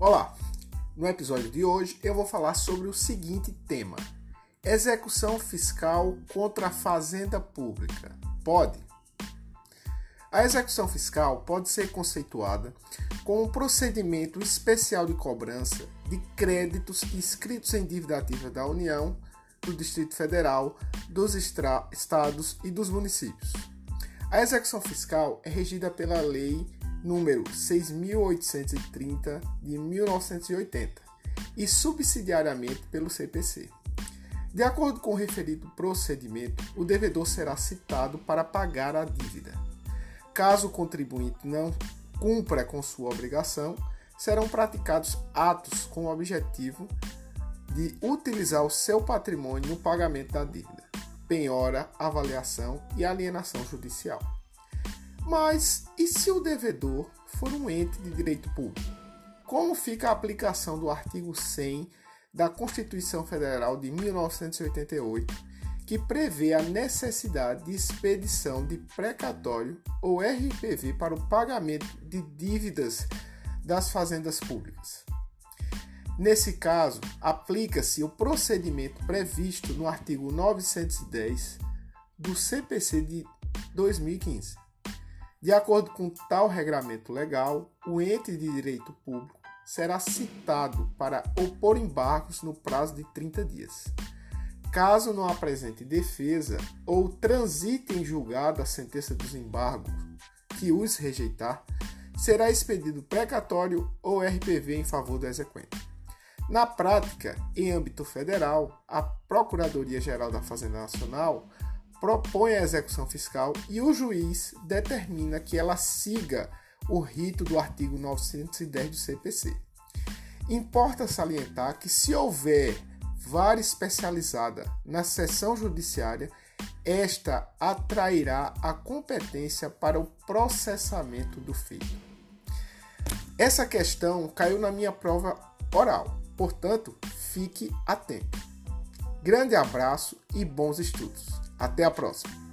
Olá! No episódio de hoje eu vou falar sobre o seguinte tema: execução fiscal contra a fazenda pública. Pode? A execução fiscal pode ser conceituada como um procedimento especial de cobrança de créditos inscritos em dívida ativa da União, do Distrito Federal, dos estados e dos municípios. A execução fiscal é regida pela Lei número 6830 de 1980 e subsidiariamente pelo CPC. De acordo com o referido procedimento, o devedor será citado para pagar a dívida. Caso o contribuinte não cumpra com sua obrigação, serão praticados atos com o objetivo de utilizar o seu patrimônio no pagamento da dívida, penhora, avaliação e alienação judicial. Mas e se o devedor for um ente de direito público? Como fica a aplicação do artigo 100 da Constituição Federal de 1988, que prevê a necessidade de expedição de precatório ou RPV para o pagamento de dívidas das fazendas públicas? Nesse caso, aplica-se o procedimento previsto no artigo 910 do CPC de 2015. De acordo com tal regramento legal, o ente de direito público será citado para opor embargos no prazo de 30 dias. Caso não apresente defesa ou transite em julgado a sentença dos embargos que os rejeitar, será expedido precatório ou RPV em favor do exequente. Na prática, em âmbito federal, a Procuradoria-Geral da Fazenda Nacional propõe a execução fiscal e o juiz determina que ela siga o rito do artigo 910 do CPC. Importa salientar que, se houver vara especializada na seção judiciária, esta atrairá a competência para o processamento do feito. Essa questão caiu na minha prova oral, portanto, fique atento. Grande abraço e bons estudos! Até a próxima!